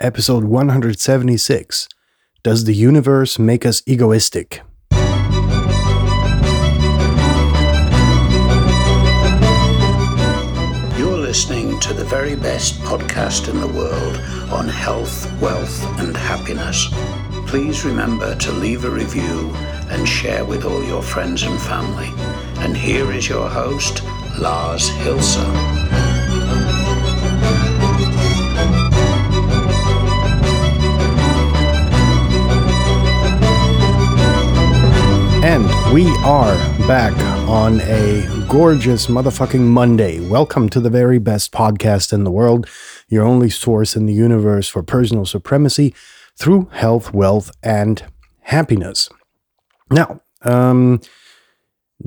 episode 176 Does the Universe Make Us Egoistic? You're listening to the very best podcast in the world on health, wealth, and happiness. Please remember to leave a review and share with all your friends and family. And here is your host, Lars Hilser. We are back on a gorgeous motherfucking Monday. Welcome to the very best podcast in the world, your only source in the universe for personal supremacy through health, wealth, and happiness. Now, um,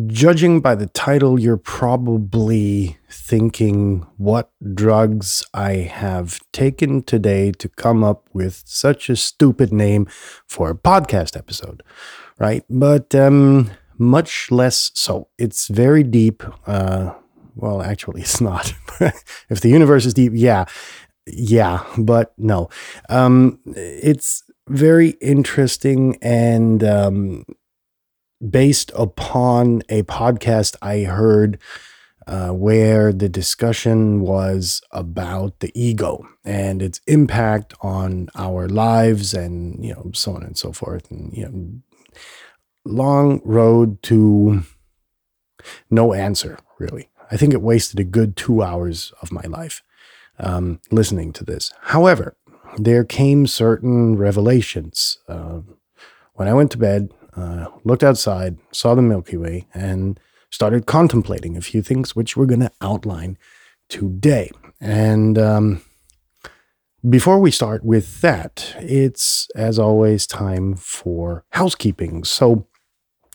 judging by the title, you're probably thinking what drugs I have taken today to come up with such a stupid name for a podcast episode right? But um, much less so. It's very deep. Uh, well, actually, it's not. if the universe is deep, yeah, yeah, but no. Um, it's very interesting and um, based upon a podcast I heard. Uh, where the discussion was about the ego and its impact on our lives and you know so on and so forth and you know long road to no answer, really. I think it wasted a good two hours of my life um, listening to this. However, there came certain revelations. Uh, when I went to bed, uh, looked outside, saw the Milky Way, and started contemplating a few things which we're going to outline today. And um, before we start with that, it's as always time for housekeeping. So,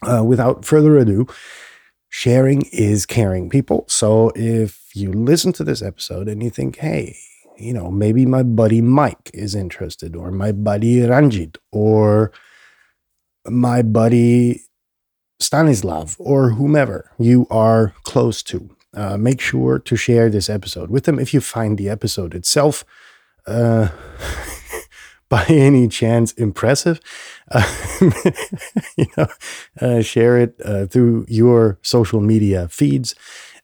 uh, without further ado, sharing is caring, people. So if you listen to this episode and you think, hey, you know, maybe my buddy Mike is interested, or my buddy Ranjit, or my buddy Stanislav, or whomever you are close to, uh, make sure to share this episode with them if you find the episode itself. Uh, by any chance impressive, uh, you know, uh, share it uh, through your social media feeds.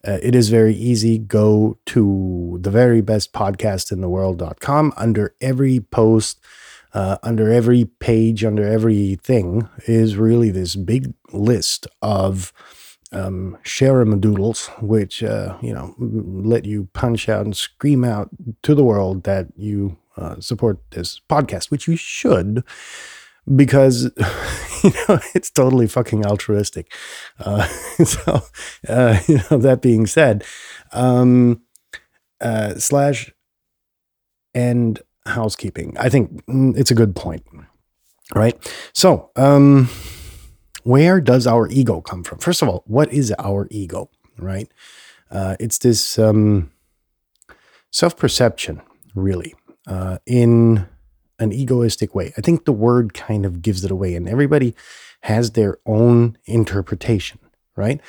Uh, it is very easy. Go to the very best podcast in the world.com under every post, uh, under every page, under everything is really this big list of um, doodles, which, uh, you know, let you punch out and scream out to the world that you uh, support this podcast, which you should, because you know it's totally fucking altruistic. Uh, so, uh, you know, that being said, um, uh, slash and housekeeping. I think mm, it's a good point, right? So, um, where does our ego come from? First of all, what is our ego, right? Uh, it's this um, self perception, really uh, in an egoistic way. I think the word kind of gives it away, and everybody has their own interpretation, right?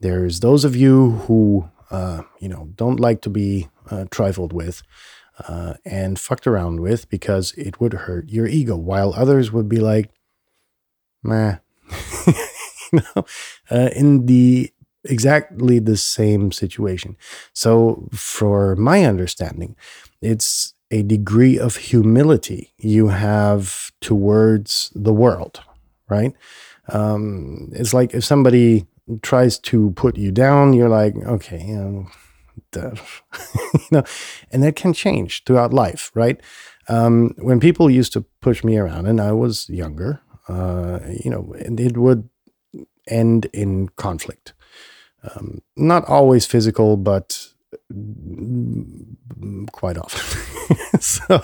There's those of you who, uh, you know, don't like to be uh, trifled with uh, and fucked around with because it would hurt your ego, while others would be like, "Meh," you know, uh, in the exactly the same situation. So, for my understanding, it's a degree of humility you have towards the world, right? Um, it's like if somebody tries to put you down, you're like, okay, you know, you know, and that can change throughout life, right? Um, when people used to push me around, and I was younger, uh, you know, it would end in conflict. Um, not always physical, but quite often. so,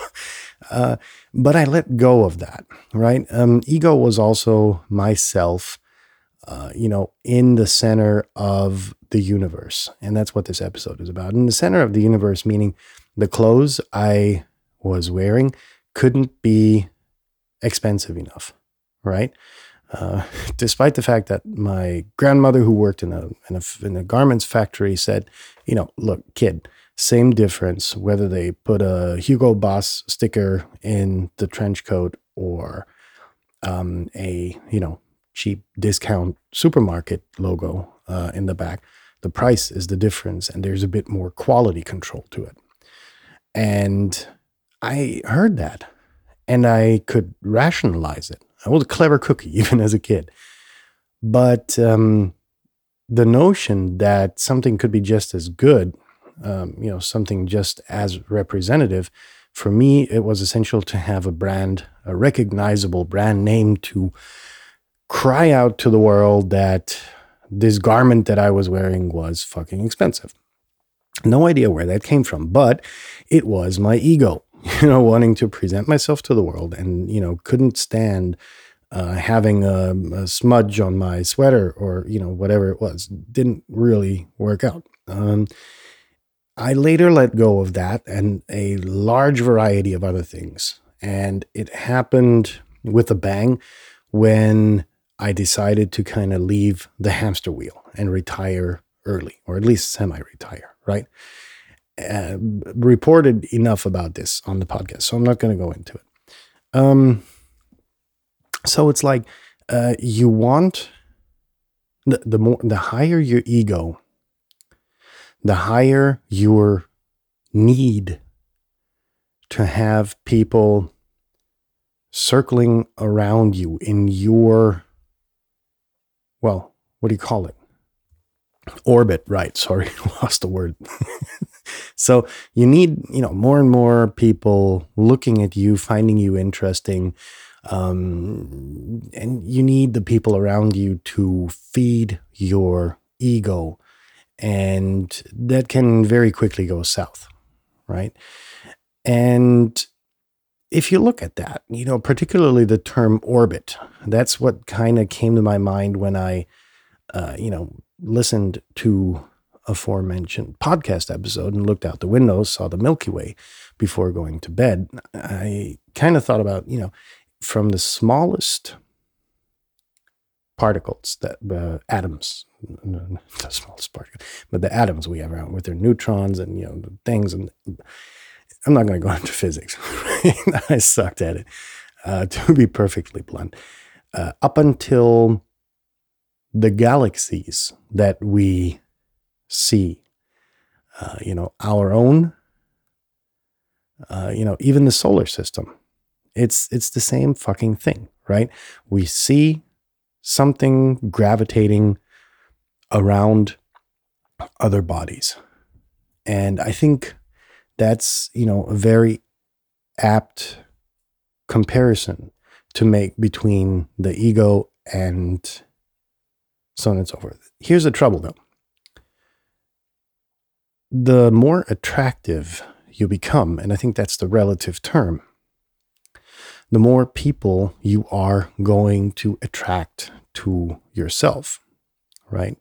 uh, but I let go of that, right? Um, ego was also myself, uh, you know, in the center of the universe. And that's what this episode is about. In the center of the universe, meaning the clothes I was wearing couldn't be expensive enough, right? Uh, despite the fact that my grandmother, who worked in a, in a in a garments factory, said, "You know, look, kid, same difference whether they put a Hugo Boss sticker in the trench coat or um, a you know cheap discount supermarket logo uh, in the back. The price is the difference, and there's a bit more quality control to it. And I heard that, and I could rationalize it. I was a clever cookie even as a kid, but um, the notion that something could be just as good, um, you know, something just as representative, for me, it was essential to have a brand, a recognizable brand name to cry out to the world that this garment that I was wearing was fucking expensive. No idea where that came from, but it was my ego, you know, wanting to present myself to the world and, you know, couldn't stand uh, having a, a, smudge on my sweater or, you know, whatever it was. Didn't really work out. Um, I later let go of that and a large variety of other things. And it happened with a bang when I decided to kind of leave the hamster wheel and retire early, or at least semi retire, right? Uh, reported enough about this on the podcast, so I'm not going to go into it. Um, so it's like uh, you want the, the more the higher your ego the higher your need to have people circling around you in your, well, what do you call it? Orbit, right? Sorry, lost the word. so you need, you know, more and more people looking at you, finding you interesting. Um, and you need the people around you to feed your ego and that can very quickly go south, right? And if you look at that, you know, particularly the term orbit, that's what kind of came to my mind when I, uh, you know, listened to aforementioned podcast episode and looked out the window, saw the Milky Way before going to bed. I kind of thought about, you know, from the smallest particles that uh, atoms the smallest particle but the atoms we have around with their neutrons and you know the things and i'm not going to go into physics i sucked at it uh, to be perfectly blunt uh, up until the galaxies that we see uh, you know our own uh, you know even the solar system it's it's the same fucking thing right? We see something gravitating around other bodies. And I think that's, you know, a very apt comparison to make between the ego and so on and so forth. Here's the trouble though. The more attractive you become, and I think that's the relative term, the more people you are going to attract to yourself, right?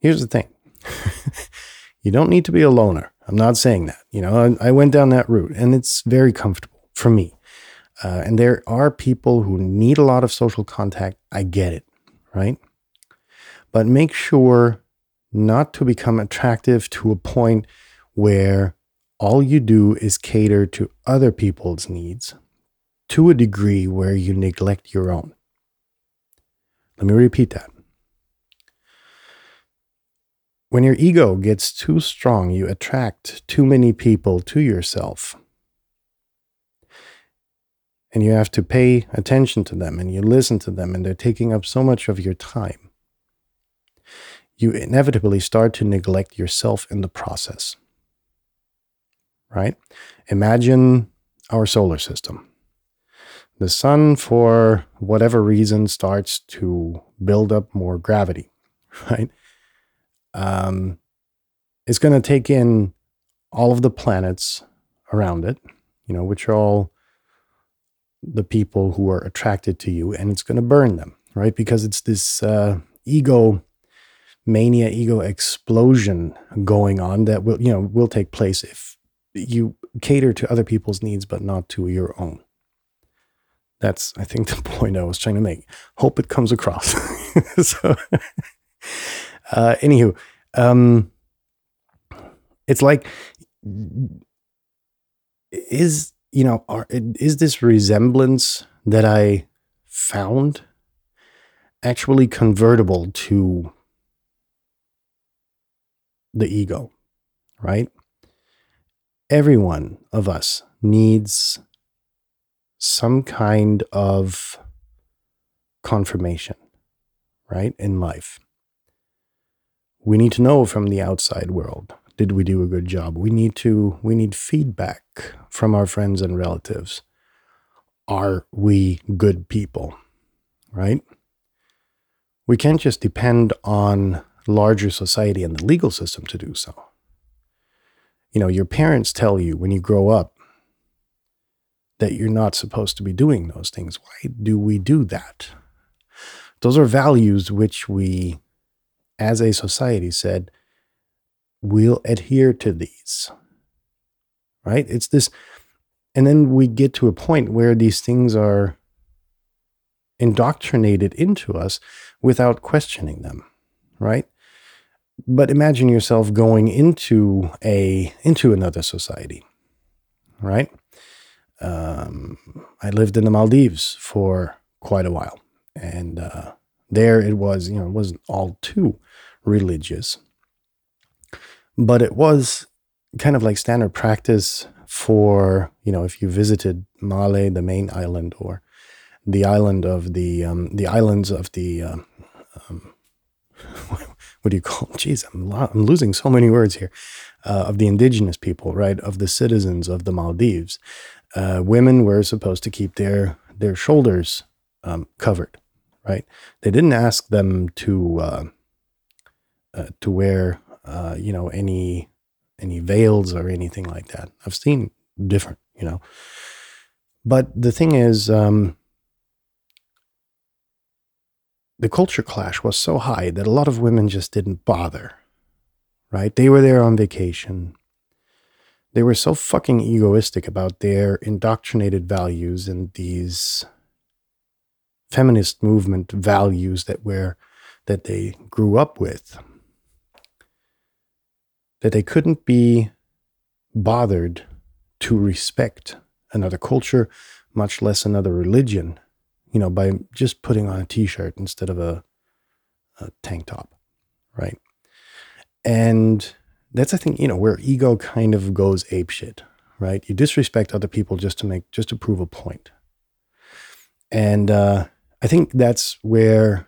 Here's the thing you don't need to be a loner. I'm not saying that. You know, I, I went down that route and it's very comfortable for me. Uh, and there are people who need a lot of social contact. I get it, right? But make sure not to become attractive to a point where all you do is cater to other people's needs to a degree where you neglect your own. Let me repeat that. When your ego gets too strong, you attract too many people to yourself. And you have to pay attention to them and you listen to them, and they're taking up so much of your time. You inevitably start to neglect yourself in the process. Right? Imagine our solar system the sun, for whatever reason, starts to build up more gravity, right? Um, it's going to take in all of the planets around it, you know, which are all the people who are attracted to you, and it's going to burn them, right? Because it's this uh, ego mania, ego explosion going on that will, you know, will take place if you cater to other people's needs but not to your own. That's, I think, the point I was trying to make. Hope it comes across. so, uh, anywho, um, it's like is you know are, is this resemblance that I found actually convertible to the ego, right? Every one of us needs some kind of confirmation, right, in life. We need to know from the outside world did we do a good job? We need to we need feedback from our friends and relatives. Are we good people? Right? We can't just depend on larger society and the legal system to do so. You know, your parents tell you when you grow up that you're not supposed to be doing those things. Why do we do that? Those are values which we, as a society, said we'll adhere to these. Right? It's this, and then we get to a point where these things are indoctrinated into us without questioning them, right? But imagine yourself going into a into another society, right? Um, I lived in the Maldives for quite a while, and uh, there it was, you know, it wasn't all too religious, but it was kind of like standard practice for you know if you visited Male, the main island, or the island of the um, the islands of the um, um, what do you call? Jeez, I'm, lo- I'm losing so many words here. Uh, of the indigenous people, right? Of the citizens of the Maldives, uh, women were supposed to keep their their shoulders um, covered, right? They didn't ask them to uh, uh to wear uh, you know, any any veils or anything like that. I've seen different, you know. But the thing is, um, the culture clash was so high that a lot of women just didn't bother, right? They were there on vacation. They were so fucking egoistic about their indoctrinated values and these feminist movement values that were that they grew up with that they couldn't be bothered to respect another culture, much less another religion, you know, by just putting on a t shirt instead of a, a tank top, right? And that's, I think, you know, where ego kind of goes apeshit, right? You disrespect other people just to make, just to prove a point. And uh, I think that's where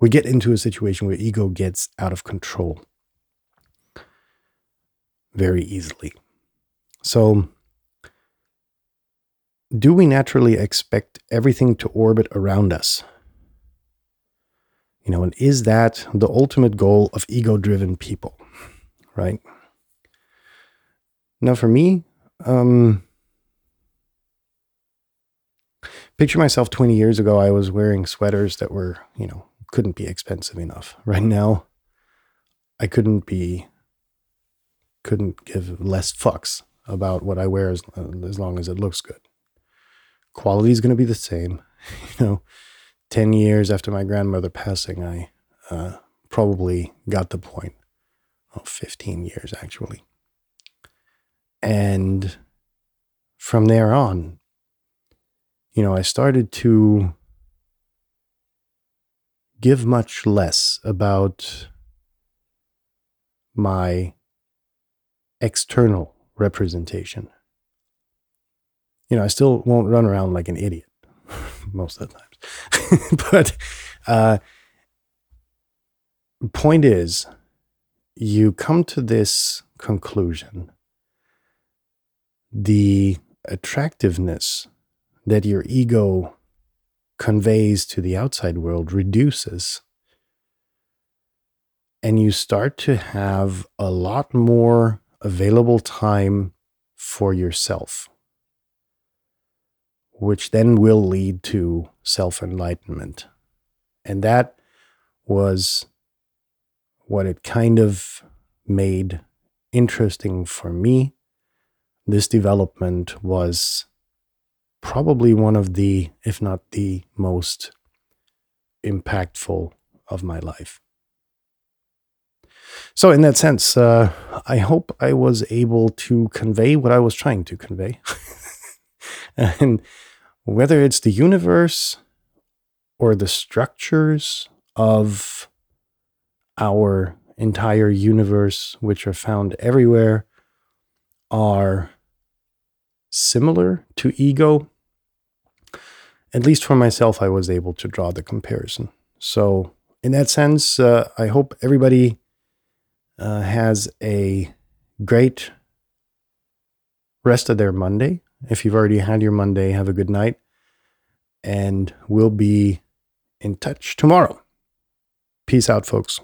we get into a situation where ego gets out of control very easily. So, do we naturally expect everything to orbit around us? You know, and is that the ultimate goal of ego driven people? Right? Now, for me, um, picture myself 20 years ago, I was wearing sweaters that were, you know, couldn't be expensive enough. Right now, I couldn't be couldn't give less fucks about what I wear as, as long as it looks good. Quality is going to be the same. You know, 10 years after my grandmother passing, I uh, probably got the point. Well, 15 years actually. And from there on, you know, I started to give much less about my external representation. You know, I still won't run around like an idiot most of the times. but uh, point is, you come to this conclusion the attractiveness that your ego conveys to the outside world reduces. And you start to have a lot more available time for yourself, which then will lead to self enlightenment. And that was what it kind of made interesting for me. This development was probably one of the, if not the most impactful of my life. So, in that sense, uh, I hope I was able to convey what I was trying to convey. and whether it's the universe or the structures of our entire universe, which are found everywhere, are similar to ego. At least for myself, I was able to draw the comparison. So, in that sense, uh, I hope everybody uh, has a great rest of their Monday. If you've already had your Monday, have a good night. And we'll be in touch tomorrow. Peace out, folks.